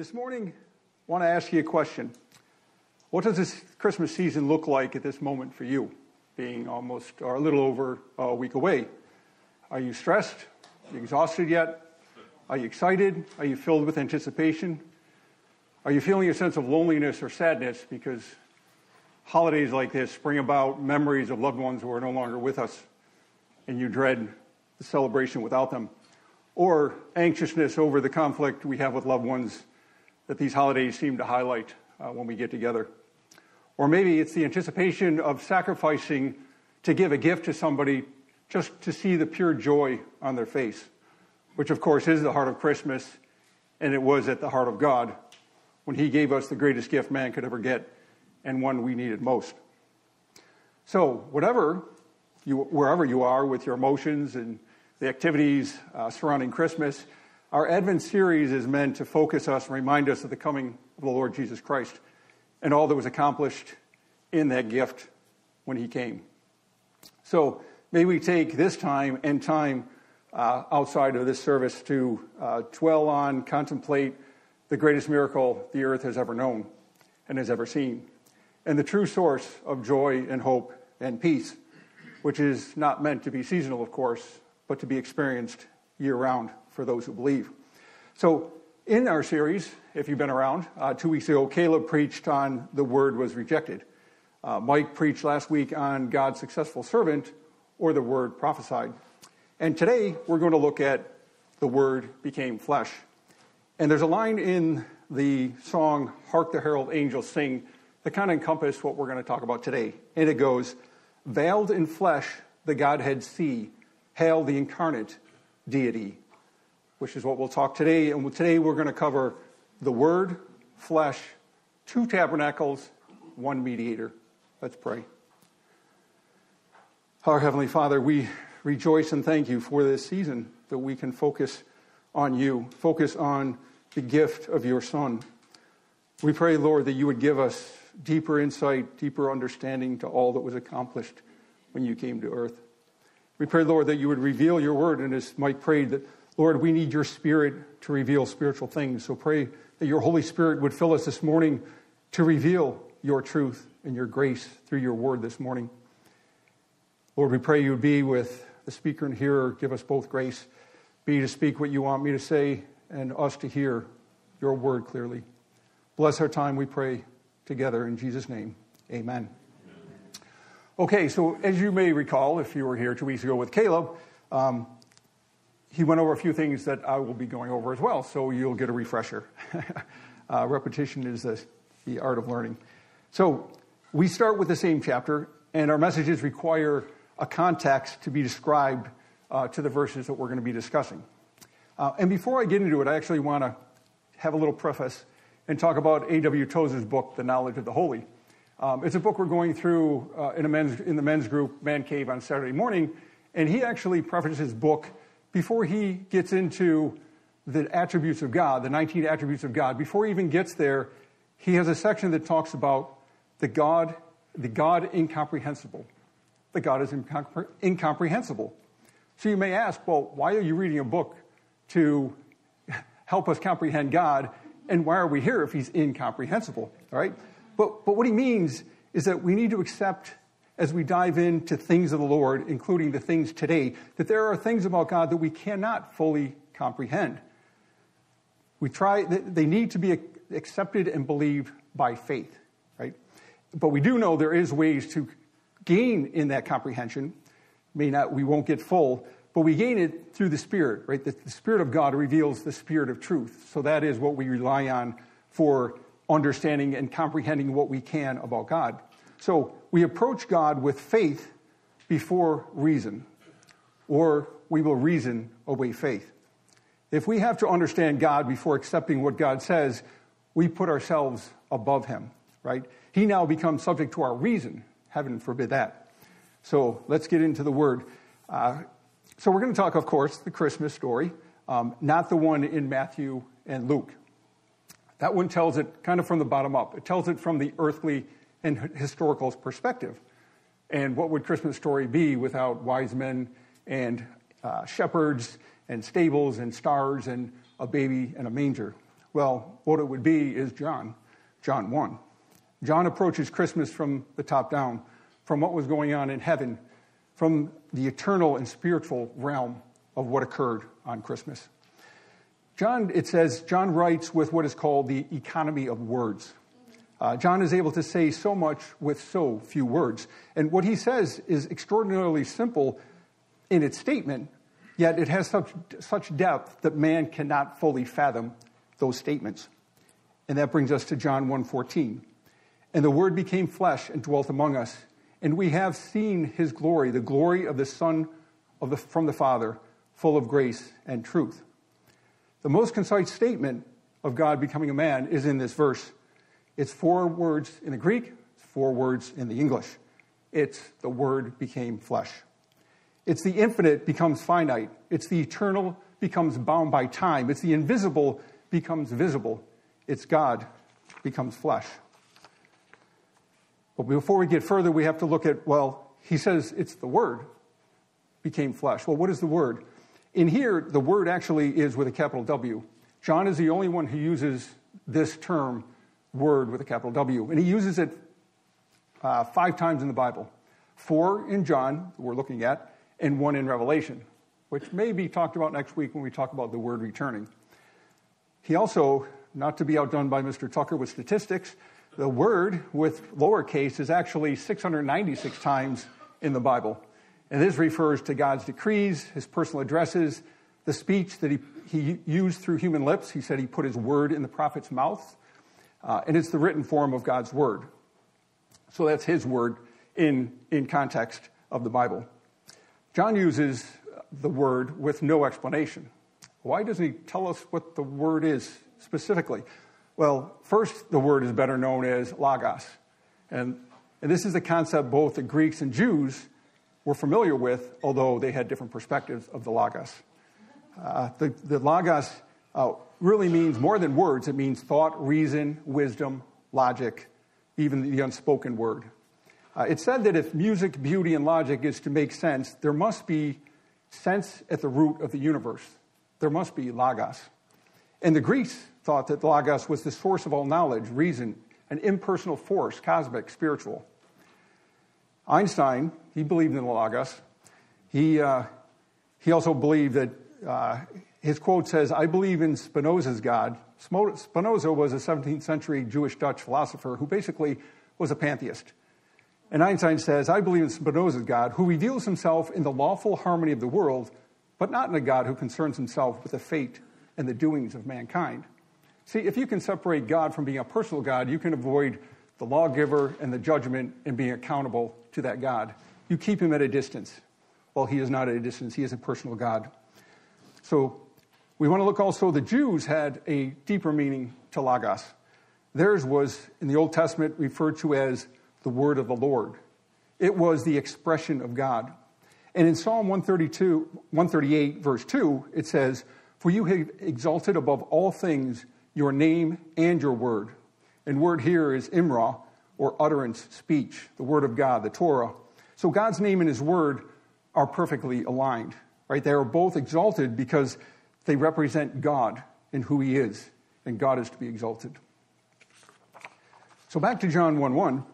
This morning, I want to ask you a question. What does this Christmas season look like at this moment for you, being almost or a little over a week away? Are you stressed? Are you exhausted yet? Are you excited? Are you filled with anticipation? Are you feeling a sense of loneliness or sadness because holidays like this bring about memories of loved ones who are no longer with us and you dread the celebration without them? Or anxiousness over the conflict we have with loved ones that these holidays seem to highlight uh, when we get together. Or maybe it's the anticipation of sacrificing to give a gift to somebody just to see the pure joy on their face, which of course is the heart of Christmas, and it was at the heart of God when He gave us the greatest gift man could ever get and one we needed most. So, whatever you, wherever you are with your emotions and the activities uh, surrounding Christmas, our Advent series is meant to focus us and remind us of the coming of the Lord Jesus Christ and all that was accomplished in that gift when he came. So may we take this time and time uh, outside of this service to uh, dwell on, contemplate the greatest miracle the earth has ever known and has ever seen, and the true source of joy and hope and peace, which is not meant to be seasonal, of course, but to be experienced year round for those who believe. So, in our series, if you've been around, uh, two weeks ago, Caleb preached on the word was rejected. Uh, Mike preached last week on God's successful servant or the word prophesied. And today, we're going to look at the word became flesh. And there's a line in the song, Hark the Herald Angels Sing, that kind of encompasses what we're going to talk about today. And it goes, Veiled in flesh, the Godhead see, hail the incarnate deity which is what we'll talk today. And today we're going to cover the Word, flesh, two tabernacles, one mediator. Let's pray. Our Heavenly Father, we rejoice and thank you for this season that we can focus on you, focus on the gift of your Son. We pray, Lord, that you would give us deeper insight, deeper understanding to all that was accomplished when you came to earth. We pray, Lord, that you would reveal your word, and as Mike prayed, that Lord, we need your Spirit to reveal spiritual things. So pray that your Holy Spirit would fill us this morning to reveal your truth and your grace through your word this morning. Lord, we pray you would be with the speaker and hearer. Give us both grace. Be to speak what you want me to say and us to hear your word clearly. Bless our time, we pray together in Jesus' name. Amen. Okay, so as you may recall, if you were here two weeks ago with Caleb, um, he went over a few things that I will be going over as well, so you'll get a refresher. uh, repetition is the, the art of learning. So we start with the same chapter, and our messages require a context to be described uh, to the verses that we're going to be discussing. Uh, and before I get into it, I actually want to have a little preface and talk about A.W. Tozer's book, The Knowledge of the Holy. Um, it's a book we're going through uh, in, men's, in the men's group, Man Cave, on Saturday morning, and he actually prefaces his book before he gets into the attributes of God, the 19 attributes of God, before he even gets there, he has a section that talks about the God, the God incomprehensible. The God is incompre- incomprehensible. So you may ask, well, why are you reading a book to help us comprehend God? And why are we here if he's incomprehensible? All right? But, but what he means is that we need to accept as we dive into things of the Lord, including the things today, that there are things about God that we cannot fully comprehend. We try, they need to be accepted and believed by faith, right? But we do know there is ways to gain in that comprehension. May not, we won't get full, but we gain it through the Spirit, right? The, the Spirit of God reveals the Spirit of truth. So that is what we rely on for understanding and comprehending what we can about God. So we approach God with faith before reason, or we will reason away faith. If we have to understand God before accepting what God says, we put ourselves above Him, right? He now becomes subject to our reason. Heaven forbid that. So let's get into the Word. Uh, so we're going to talk, of course, the Christmas story, um, not the one in Matthew and Luke. That one tells it kind of from the bottom up. It tells it from the earthly and historical perspective. And what would Christmas story be without wise men and uh, shepherds and stables and stars and a baby and a manger? Well, what it would be is John, John 1. John approaches Christmas from the top down, from what was going on in heaven, from the eternal and spiritual realm of what occurred on Christmas. John, it says, John writes with what is called the economy of words. Uh, John is able to say so much with so few words. And what he says is extraordinarily simple in its statement, yet it has such, such depth that man cannot fully fathom those statements. And that brings us to John 1:14. And the word became flesh and dwelt among us, and we have seen his glory, the glory of the Son of the, from the Father, full of grace and truth. The most concise statement of God becoming a man is in this verse. It's four words in the Greek, it's four words in the English. It's the Word became flesh. It's the infinite becomes finite. It's the eternal becomes bound by time. It's the invisible becomes visible. It's God becomes flesh. But before we get further, we have to look at, well, he says it's the Word became flesh. Well, what is the Word? In here, the word actually is with a capital W. John is the only one who uses this term, word, with a capital W. And he uses it uh, five times in the Bible four in John, we're looking at, and one in Revelation, which may be talked about next week when we talk about the word returning. He also, not to be outdone by Mr. Tucker with statistics, the word with lowercase is actually 696 times in the Bible. And this refers to God's decrees, his personal addresses, the speech that he, he used through human lips. He said he put his word in the prophet's mouth. Uh, and it's the written form of God's word. So that's his word in, in context of the Bible. John uses the word with no explanation. Why doesn't he tell us what the word is specifically? Well, first, the word is better known as logos. And, and this is a concept both the Greeks and Jews were familiar with, although they had different perspectives of the Logos. Uh, the, the, Logos uh, really means more than words, it means thought, reason, wisdom, logic, even the unspoken word. Uh, it's said that if music, beauty, and logic is to make sense, there must be sense at the root of the universe. There must be Logos. And the Greeks thought that Logos was the source of all knowledge, reason, an impersonal force, cosmic, spiritual. Einstein, he believed in the Logos. He, uh, he also believed that uh, his quote says, I believe in Spinoza's God. Spinoza was a 17th century Jewish Dutch philosopher who basically was a pantheist. And Einstein says, I believe in Spinoza's God, who reveals himself in the lawful harmony of the world, but not in a God who concerns himself with the fate and the doings of mankind. See, if you can separate God from being a personal God, you can avoid the lawgiver and the judgment and being accountable to that God. You keep him at a distance. Well, he is not at a distance, he is a personal God. So we want to look also, the Jews had a deeper meaning to Logos. Theirs was, in the Old Testament, referred to as the word of the Lord. It was the expression of God. And in Psalm 132, 138, verse 2, it says, For you have exalted above all things your name and your word. And word here is Imra, or utterance, speech, the Word of God, the Torah. So God's name and His Word are perfectly aligned, right? They are both exalted because they represent God and who He is, and God is to be exalted. So back to John 1 1,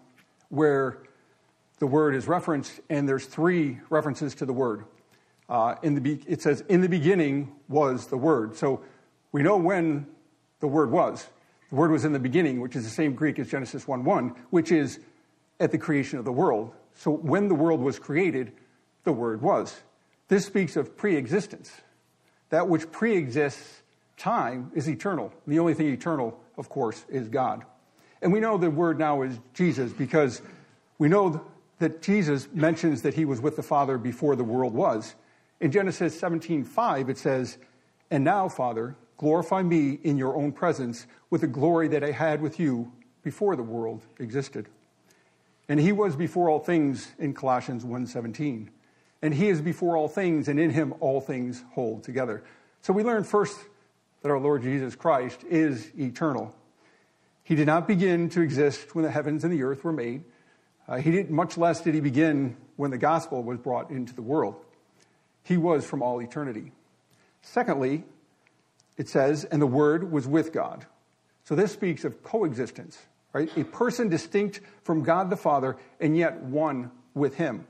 where the Word is referenced, and there's three references to the Word. Uh, in the, it says, In the beginning was the Word. So we know when the Word was. The word was in the beginning, which is the same Greek as Genesis 1 1, which is at the creation of the world. So when the world was created, the word was. This speaks of pre existence. That which pre exists time is eternal. The only thing eternal, of course, is God. And we know the word now is Jesus because we know that Jesus mentions that he was with the Father before the world was. In Genesis 17:5 it says, "And now, Father, Glorify me in your own presence with the glory that I had with you before the world existed. And he was before all things in Colossians 1:17. And he is before all things and in him all things hold together. So we learn first that our Lord Jesus Christ is eternal. He did not begin to exist when the heavens and the earth were made. Uh, he did much less did he begin when the gospel was brought into the world. He was from all eternity. Secondly, it says, and the Word was with God. So this speaks of coexistence, right? A person distinct from God the Father and yet one with Him.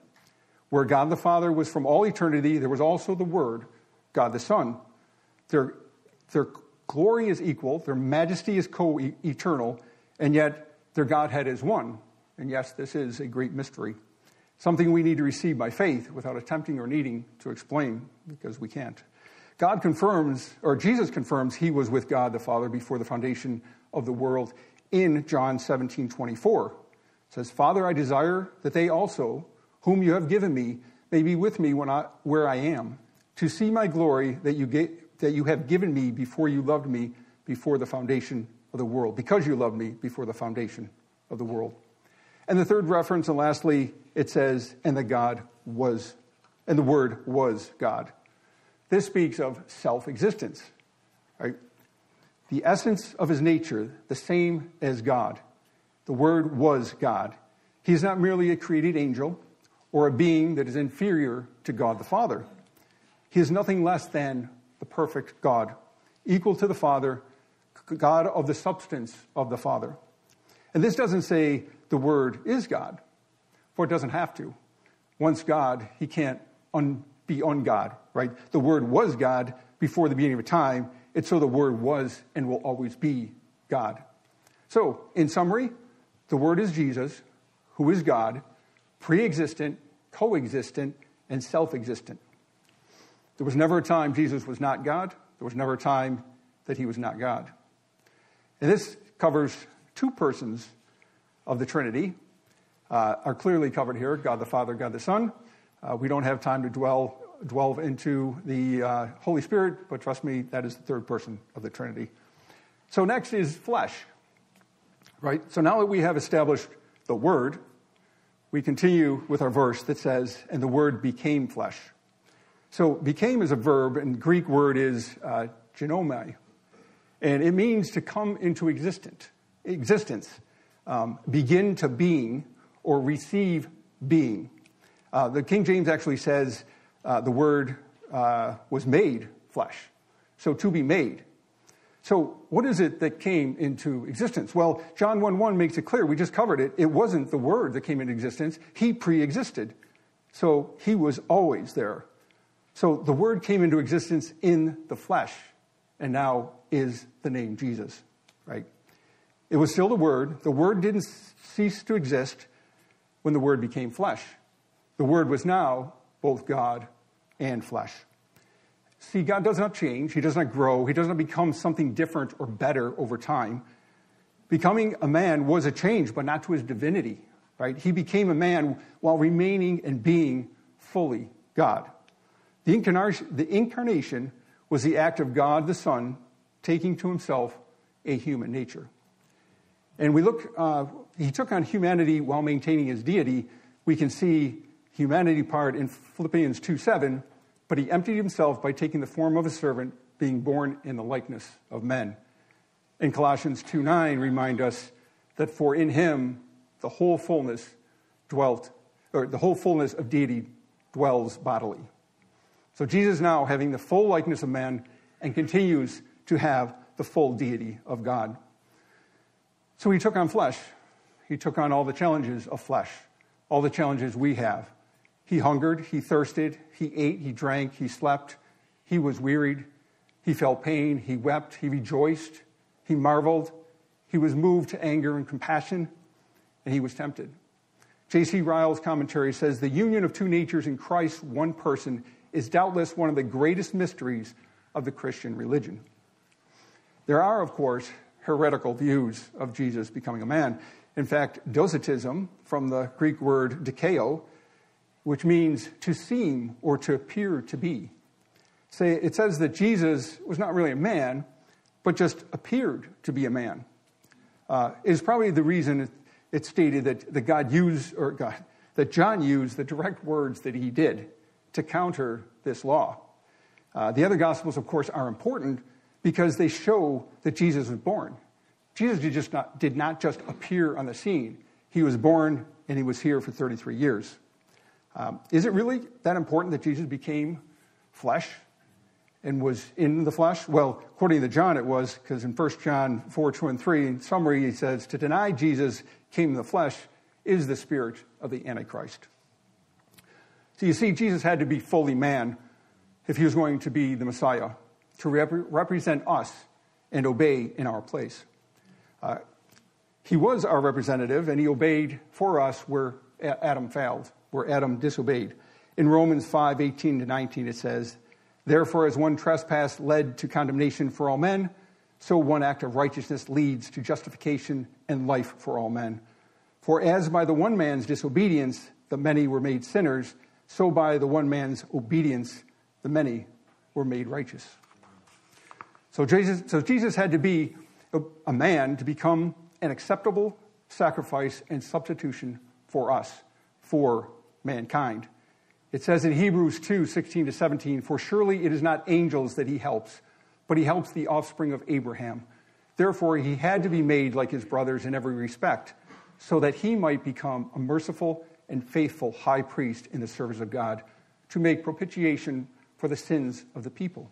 Where God the Father was from all eternity, there was also the Word, God the Son. Their, their glory is equal, their majesty is co eternal, and yet their Godhead is one. And yes, this is a great mystery. Something we need to receive by faith without attempting or needing to explain, because we can't. God confirms, or Jesus confirms, he was with God the Father before the foundation of the world in John 17 24. It says, Father, I desire that they also, whom you have given me, may be with me when I, where I am, to see my glory that you, get, that you have given me before you loved me before the foundation of the world, because you loved me before the foundation of the world. And the third reference, and lastly, it says, and the God was, and the Word was God. This speaks of self existence, right? The essence of his nature, the same as God. The Word was God. He is not merely a created angel or a being that is inferior to God the Father. He is nothing less than the perfect God, equal to the Father, God of the substance of the Father. And this doesn't say the Word is God, for it doesn't have to. Once God, he can't un- be ungod, right? The Word was God before the beginning of time, and so the Word was and will always be God. So, in summary, the Word is Jesus, who is God, pre existent, coexistent, and self existent. There was never a time Jesus was not God. There was never a time that he was not God. And this covers two persons of the Trinity, uh, are clearly covered here God the Father, God the Son. Uh, we don't have time to dwell, dwell into the uh, Holy Spirit, but trust me, that is the third person of the Trinity. So next is flesh, right? So now that we have established the Word, we continue with our verse that says, and the Word became flesh. So became is a verb, and Greek word is uh, ginomai, and it means to come into existence, existence, um, begin to being, or receive being. Uh, the King James actually says uh, the word uh, was made flesh. So to be made. So what is it that came into existence? Well, John 1 1 makes it clear. We just covered it. It wasn't the word that came into existence, he pre existed. So he was always there. So the word came into existence in the flesh, and now is the name Jesus, right? It was still the word. The word didn't cease to exist when the word became flesh. The word was now both God and flesh. See, God does not change. He does not grow. He does not become something different or better over time. Becoming a man was a change, but not to his divinity, right? He became a man while remaining and being fully God. The incarnation, the incarnation was the act of God the Son taking to himself a human nature. And we look, uh, he took on humanity while maintaining his deity. We can see humanity part in Philippians 2 7, but he emptied himself by taking the form of a servant, being born in the likeness of men. In Colossians 2 9, remind us that for in him the whole fullness dwelt, or the whole fullness of deity dwells bodily. So Jesus now having the full likeness of man and continues to have the full deity of God. So he took on flesh. He took on all the challenges of flesh, all the challenges we have. He hungered, he thirsted, he ate, he drank, he slept, he was wearied, he felt pain, he wept, he rejoiced, he marveled, he was moved to anger and compassion, and he was tempted. J.C. Ryle's commentary says the union of two natures in Christ, one person, is doubtless one of the greatest mysteries of the Christian religion. There are, of course, heretical views of Jesus becoming a man. In fact, docetism, from the Greek word dokeo, which means to seem or to appear to be. Say, it says that Jesus was not really a man, but just appeared to be a man. Uh, is probably the reason it's stated that, that God used, or God, that John used the direct words that he did to counter this law. Uh, the other gospels, of course, are important because they show that Jesus was born. Jesus did, just not, did not just appear on the scene, he was born and he was here for 33 years. Um, is it really that important that Jesus became flesh and was in the flesh? Well, according to John, it was, because in 1 John 4, 2, and 3, in summary, he says, To deny Jesus came in the flesh is the spirit of the Antichrist. So you see, Jesus had to be fully man if he was going to be the Messiah, to rep- represent us and obey in our place. Uh, he was our representative, and he obeyed for us where Adam failed, where Adam disobeyed. In Romans 5 18 to 19, it says, Therefore, as one trespass led to condemnation for all men, so one act of righteousness leads to justification and life for all men. For as by the one man's disobedience the many were made sinners, so by the one man's obedience the many were made righteous. So Jesus, so Jesus had to be a, a man to become an acceptable sacrifice and substitution for us, for mankind. It says in Hebrews 2 16 to 17, For surely it is not angels that he helps, but he helps the offspring of Abraham. Therefore, he had to be made like his brothers in every respect, so that he might become a merciful and faithful high priest in the service of God to make propitiation for the sins of the people.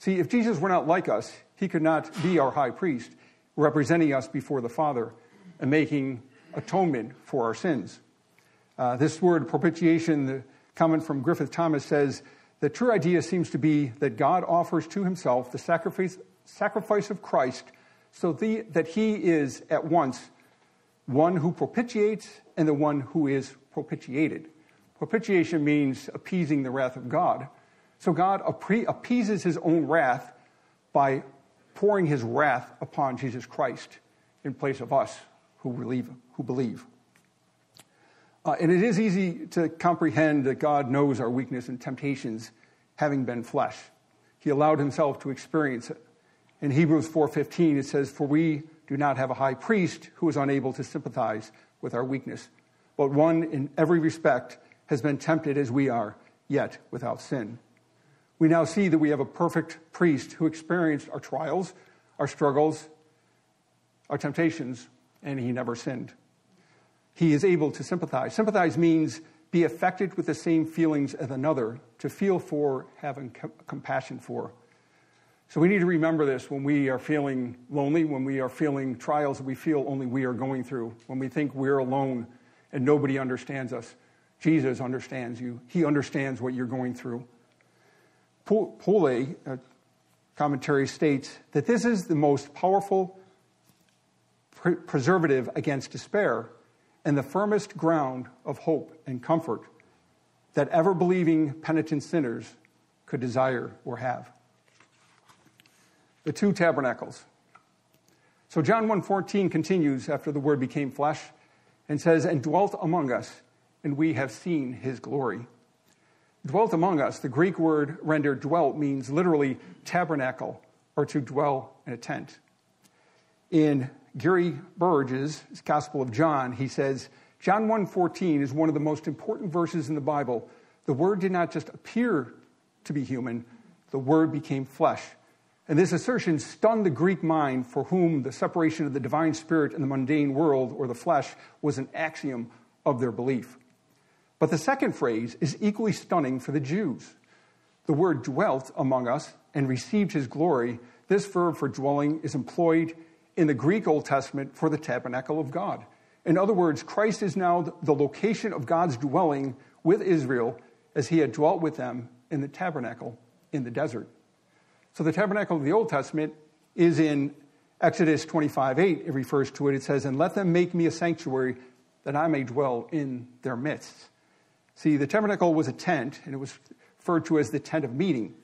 See, if Jesus were not like us, he could not be our high priest, representing us before the Father and making atonement for our sins. Uh, this word propitiation, the comment from Griffith Thomas, says the true idea seems to be that God offers to himself the sacrifice, sacrifice of Christ so the, that he is at once one who propitiates and the one who is propitiated. Propitiation means appeasing the wrath of God. So God appeases his own wrath by pouring his wrath upon Jesus Christ in place of us who believe. Who believe. Uh, and it is easy to comprehend that God knows our weakness and temptations having been flesh. He allowed himself to experience it. In Hebrews 4:15 it says for we do not have a high priest who is unable to sympathize with our weakness, but one in every respect has been tempted as we are, yet without sin. We now see that we have a perfect priest who experienced our trials, our struggles, our temptations, and he never sinned. He is able to sympathize. Sympathize means be affected with the same feelings as another, to feel for, having compassion for. So we need to remember this when we are feeling lonely, when we are feeling trials that we feel only we are going through, when we think we're alone and nobody understands us. Jesus understands you, He understands what you're going through. Poole, a uh, commentary states that this is the most powerful pre- preservative against despair and the firmest ground of hope and comfort that ever believing penitent sinners could desire or have. The two tabernacles. So John 1:14 continues after the word became flesh and says and dwelt among us and we have seen his glory Dwelt among us, the Greek word rendered dwelt means literally tabernacle or to dwell in a tent. In Gary Burge's Gospel of John, he says, John 1:14 is one of the most important verses in the Bible. The word did not just appear to be human, the word became flesh. And this assertion stunned the Greek mind for whom the separation of the divine spirit and the mundane world or the flesh was an axiom of their belief. But the second phrase is equally stunning for the Jews. The word dwelt among us and received his glory. This verb for dwelling is employed in the Greek Old Testament for the tabernacle of God. In other words, Christ is now the location of God's dwelling with Israel as he had dwelt with them in the tabernacle in the desert. So the tabernacle of the Old Testament is in Exodus 25 8. It refers to it. It says, And let them make me a sanctuary that I may dwell in their midst. See, the tabernacle was a tent, and it was referred to as the tent of meeting.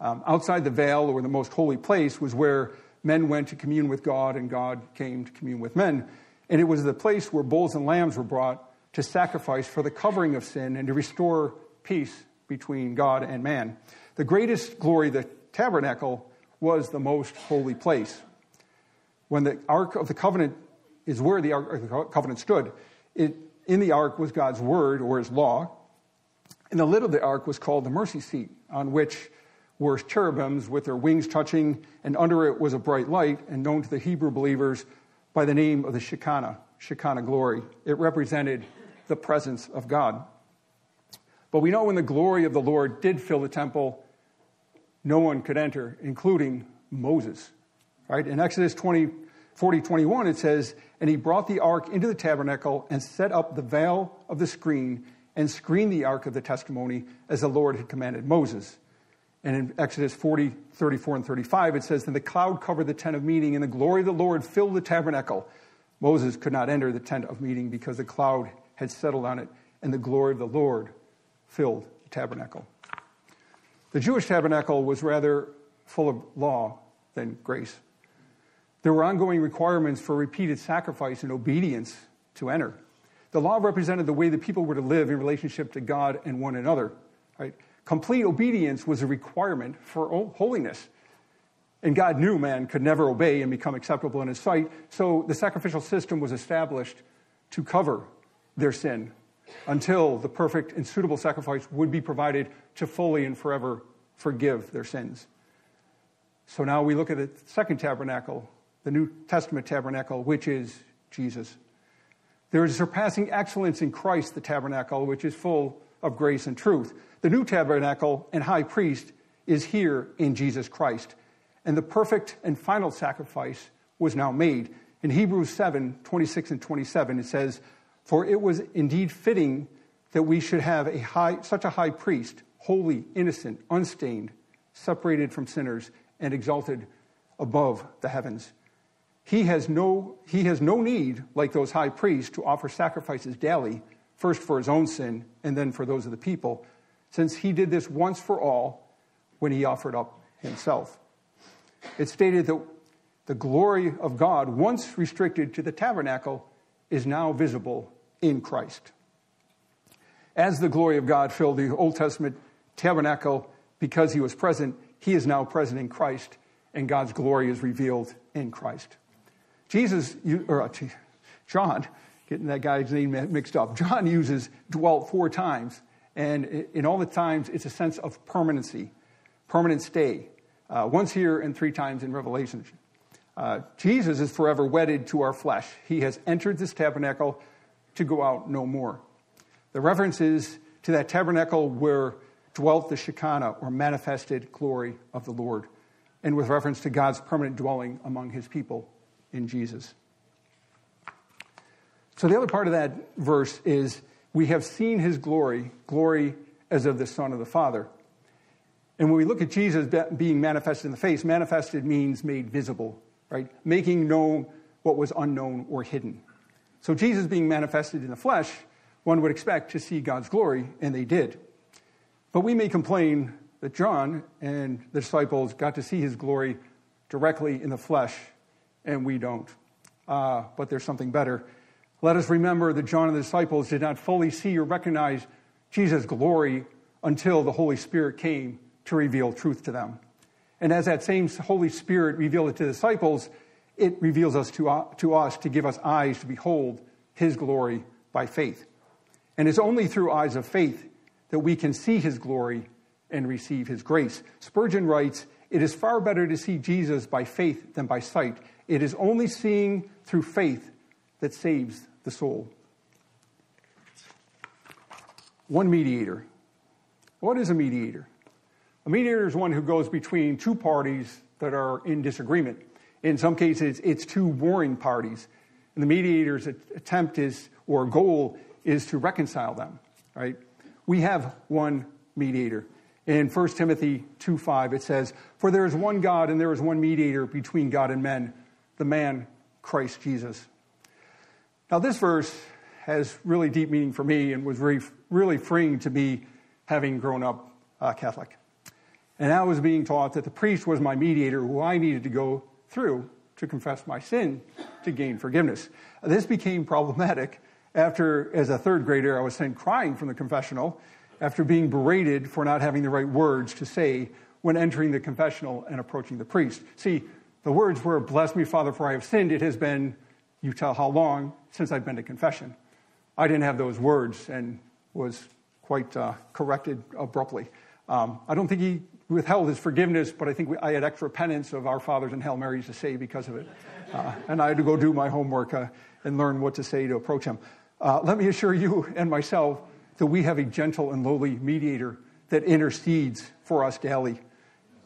Um, outside the veil, or the most holy place, was where men went to commune with God, and God came to commune with men. And it was the place where bulls and lambs were brought to sacrifice for the covering of sin and to restore peace between God and man. The greatest glory, the tabernacle, was the most holy place. When the Ark of the Covenant is where the Ark of the Covenant stood, it in the ark was God's word or his law. And the lid of the ark was called the mercy seat, on which were cherubims with their wings touching, and under it was a bright light, and known to the Hebrew believers by the name of the Shekinah, Shekinah glory. It represented the presence of God. But we know when the glory of the Lord did fill the temple, no one could enter, including Moses. Right? In Exodus 20, 40, 21, it says, And he brought the ark into the tabernacle and set up the veil of the screen and screened the ark of the testimony as the Lord had commanded Moses. And in Exodus 40, 34, and 35, it says, Then the cloud covered the tent of meeting, and the glory of the Lord filled the tabernacle. Moses could not enter the tent of meeting because the cloud had settled on it, and the glory of the Lord filled the tabernacle. The Jewish tabernacle was rather full of law than grace. There were ongoing requirements for repeated sacrifice and obedience to enter. The law represented the way the people were to live in relationship to God and one another. Right? Complete obedience was a requirement for holiness. And God knew man could never obey and become acceptable in his sight, so the sacrificial system was established to cover their sin until the perfect and suitable sacrifice would be provided to fully and forever forgive their sins. So now we look at the second tabernacle, the New Testament tabernacle, which is Jesus. There is surpassing excellence in Christ, the tabernacle, which is full of grace and truth. The new tabernacle and high priest is here in Jesus Christ. And the perfect and final sacrifice was now made. In Hebrews 7 26 and 27, it says, For it was indeed fitting that we should have a high, such a high priest, holy, innocent, unstained, separated from sinners, and exalted above the heavens. He has no, he has no need, like those high priests, to offer sacrifices daily, first for his own sin and then for those of the people, since he did this once for all when he offered up himself. It stated that the glory of God, once restricted to the tabernacle, is now visible in Christ. As the glory of God filled the Old Testament tabernacle because he was present, he is now present in Christ, and God's glory is revealed in Christ. Jesus, or uh, John, getting that guy's name mixed up, John uses dwelt four times, and in all the times, it's a sense of permanency, permanent stay uh, once here and three times in Revelation. Uh, Jesus is forever wedded to our flesh. He has entered this tabernacle to go out no more. The reference is to that tabernacle where dwelt the Shekinah or manifested glory of the Lord, and with reference to God's permanent dwelling among his people in Jesus. So the other part of that verse is we have seen his glory, glory as of the Son of the Father. And when we look at Jesus being manifested in the face, manifested means made visible, right? Making known what was unknown or hidden. So Jesus being manifested in the flesh, one would expect to see God's glory, and they did. But we may complain that John and the disciples got to see his glory directly in the flesh, and we don't. Uh, but there's something better. Let us remember that John and the disciples did not fully see or recognize Jesus' glory until the Holy Spirit came to reveal truth to them. And as that same Holy Spirit revealed it to the disciples, it reveals us to, uh, to us to give us eyes to behold his glory by faith. And it's only through eyes of faith that we can see his glory and receive his grace. Spurgeon writes, It is far better to see Jesus by faith than by sight. It is only seeing through faith that saves the soul. One mediator. What is a mediator? A mediator is one who goes between two parties that are in disagreement. In some cases, it's two warring parties. And the mediator's attempt is, or goal, is to reconcile them, right? We have one mediator. In 1 Timothy 2.5, it says, For there is one God and there is one mediator between God and men, the man Christ Jesus. Now, this verse has really deep meaning for me and was really, really freeing to me having grown up uh, Catholic. And I was being taught that the priest was my mediator who I needed to go through to confess my sin to gain forgiveness. This became problematic after, as a third grader, I was sent crying from the confessional after being berated for not having the right words to say when entering the confessional and approaching the priest. See, the words were, Bless me, Father, for I have sinned. It has been, you tell how long, since I've been to confession. I didn't have those words and was quite uh, corrected abruptly. Um, I don't think he withheld his forgiveness, but I think we, I had extra penance of Our Fathers and Hail Marys to say because of it. Uh, and I had to go do my homework uh, and learn what to say to approach him. Uh, let me assure you and myself that we have a gentle and lowly mediator that intercedes for us daily.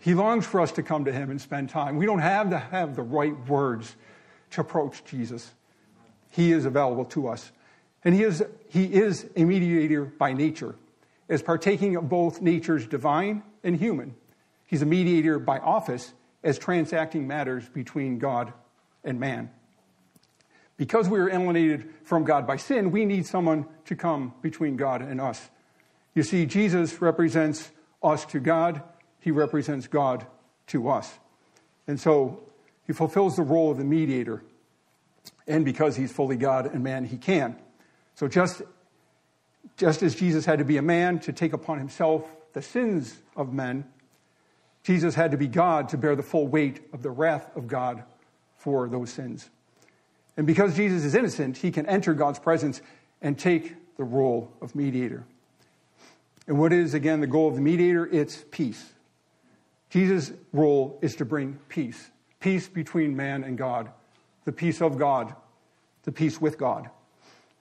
He longs for us to come to Him and spend time. We don't have to have the right words to approach Jesus. He is available to us. And He is, he is a mediator by nature, as partaking of both nature's divine and human. He's a mediator by office, as transacting matters between God and man. Because we are alienated from God by sin, we need someone to come between God and us. You see, Jesus represents us to God, he represents God to us. And so he fulfills the role of the mediator. And because he's fully God and man, he can. So just, just as Jesus had to be a man to take upon himself the sins of men, Jesus had to be God to bear the full weight of the wrath of God for those sins. And because Jesus is innocent, he can enter God's presence and take the role of mediator. And what is, again, the goal of the mediator? It's peace. Jesus' role is to bring peace peace between man and God, the peace of God, the peace with God,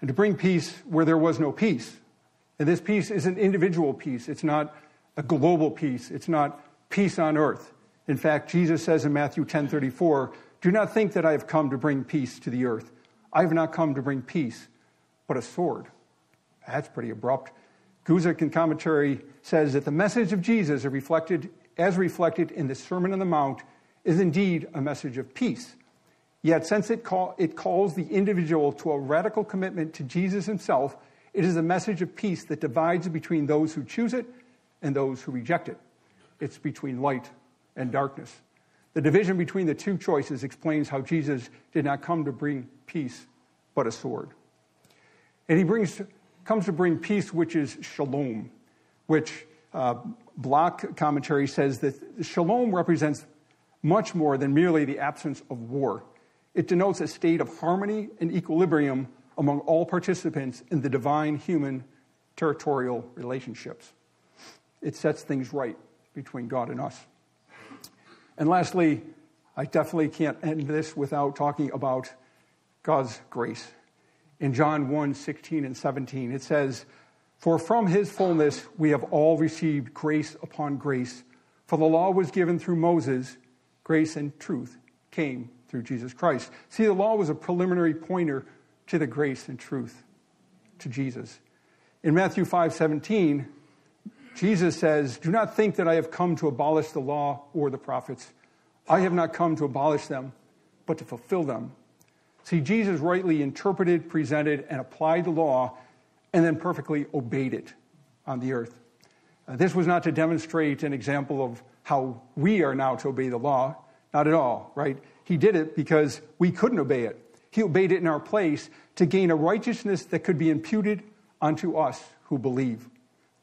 and to bring peace where there was no peace. And this peace is an individual peace, it's not a global peace, it's not peace on earth. In fact, Jesus says in Matthew 10 34, Do not think that I have come to bring peace to the earth. I have not come to bring peace, but a sword. That's pretty abrupt. Guzik in commentary says that the message of Jesus is reflected as reflected in the Sermon on the Mount, is indeed a message of peace. Yet, since it, call, it calls the individual to a radical commitment to Jesus himself, it is a message of peace that divides between those who choose it and those who reject it. It's between light and darkness. The division between the two choices explains how Jesus did not come to bring peace, but a sword. And he brings, comes to bring peace, which is shalom, which uh, Block commentary says that shalom represents much more than merely the absence of war. It denotes a state of harmony and equilibrium among all participants in the divine human territorial relationships. It sets things right between God and us. And lastly, I definitely can't end this without talking about God's grace. In John 1 16 and 17, it says, for from his fullness we have all received grace upon grace. For the law was given through Moses, grace and truth came through Jesus Christ. See, the law was a preliminary pointer to the grace and truth to Jesus. In Matthew 5 17, Jesus says, Do not think that I have come to abolish the law or the prophets. I have not come to abolish them, but to fulfill them. See, Jesus rightly interpreted, presented, and applied the law and then perfectly obeyed it on the earth. Uh, this was not to demonstrate an example of how we are now to obey the law, not at all, right? He did it because we couldn't obey it. He obeyed it in our place to gain a righteousness that could be imputed unto us who believe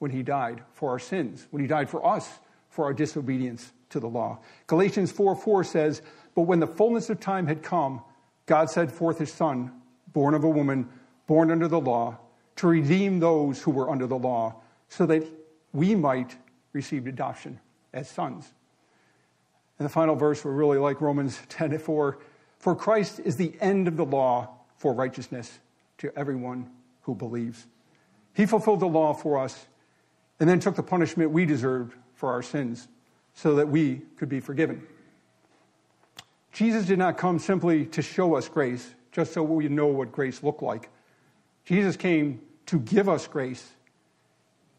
when he died for our sins, when he died for us for our disobedience to the law. Galatians 4 4 says, But when the fullness of time had come, God sent forth his Son, born of a woman, born under the law to redeem those who were under the law, so that we might receive adoption as sons. And the final verse, we're really like Romans 10 4. For Christ is the end of the law for righteousness to everyone who believes. He fulfilled the law for us and then took the punishment we deserved for our sins so that we could be forgiven. Jesus did not come simply to show us grace, just so we know what grace looked like. Jesus came to give us grace,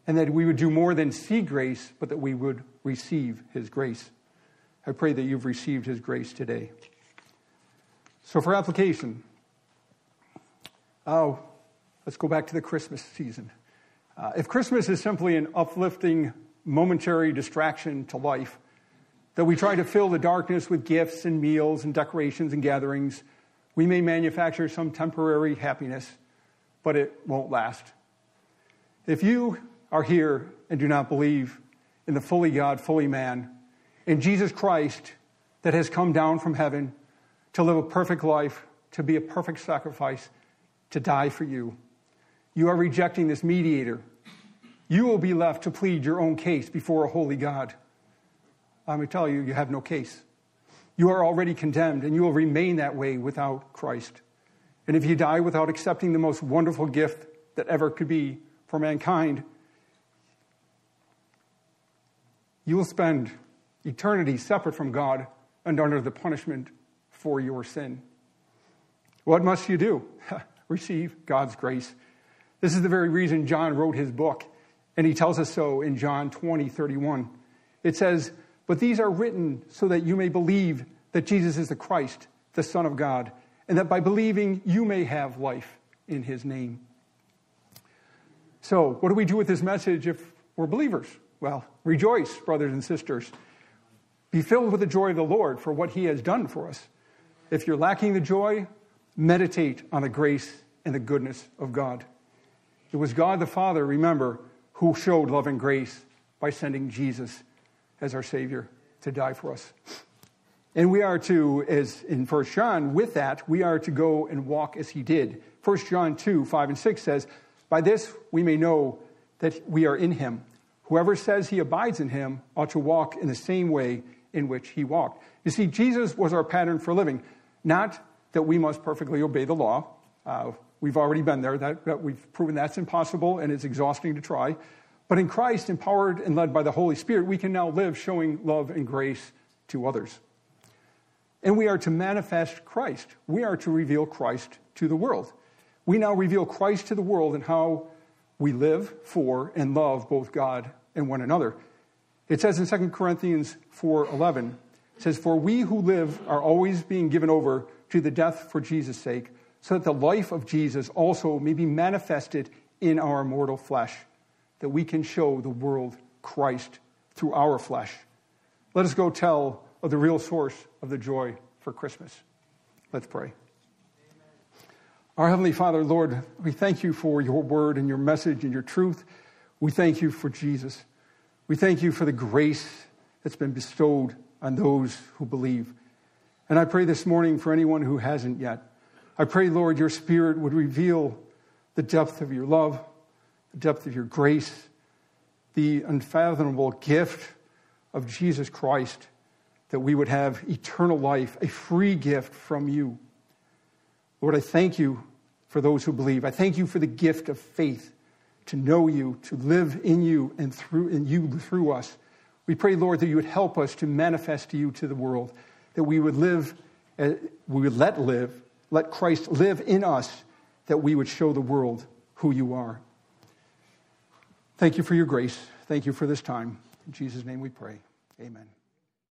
and that we would do more than see grace, but that we would receive his grace. I pray that you've received his grace today. So, for application, oh, let's go back to the Christmas season. Uh, if Christmas is simply an uplifting, momentary distraction to life, that we try to fill the darkness with gifts and meals and decorations and gatherings, we may manufacture some temporary happiness but it won't last. If you are here and do not believe in the fully God, fully man, in Jesus Christ that has come down from heaven to live a perfect life, to be a perfect sacrifice, to die for you, you are rejecting this mediator. You will be left to plead your own case before a holy God. Let me tell you, you have no case. You are already condemned, and you will remain that way without Christ. And if you die without accepting the most wonderful gift that ever could be for mankind, you will spend eternity separate from God and under the punishment for your sin. What must you do? Receive God's grace. This is the very reason John wrote his book, and he tells us so in John 20, 31. It says, But these are written so that you may believe that Jesus is the Christ, the Son of God, and that by believing you may have life in his name. So, what do we do with this message if we're believers? Well, rejoice, brothers and sisters. Be filled with the joy of the Lord for what he has done for us. If you're lacking the joy, meditate on the grace and the goodness of God. It was God the Father, remember, who showed love and grace by sending Jesus as our Savior to die for us. And we are to, as in 1 John, with that, we are to go and walk as he did. 1 John 2, 5 and 6 says, By this we may know that we are in him. Whoever says he abides in him ought to walk in the same way in which he walked. You see, Jesus was our pattern for living, not that we must perfectly obey the law. Uh, we've already been there. That, that we've proven that's impossible and it's exhausting to try. But in Christ, empowered and led by the Holy Spirit, we can now live showing love and grace to others. And we are to manifest Christ. We are to reveal Christ to the world. We now reveal Christ to the world and how we live for and love both God and one another. It says in 2 Corinthians 4:11, it says, "For we who live are always being given over to the death for Jesus' sake, so that the life of Jesus also may be manifested in our mortal flesh, that we can show the world Christ through our flesh." Let us go tell of the real source of the joy for Christmas. Let's pray. Our Heavenly Father, Lord, we thank you for your word and your message and your truth. We thank you for Jesus. We thank you for the grace that's been bestowed on those who believe. And I pray this morning for anyone who hasn't yet. I pray, Lord, your Spirit would reveal the depth of your love, the depth of your grace, the unfathomable gift of Jesus Christ, that we would have eternal life, a free gift from you. Lord, I thank you for those who believe. I thank you for the gift of faith to know you, to live in you and through in you through us. We pray, Lord, that you would help us to manifest you to the world, that we would live, uh, we would let live, let Christ live in us, that we would show the world who you are. Thank you for your grace. Thank you for this time. In Jesus' name we pray. Amen.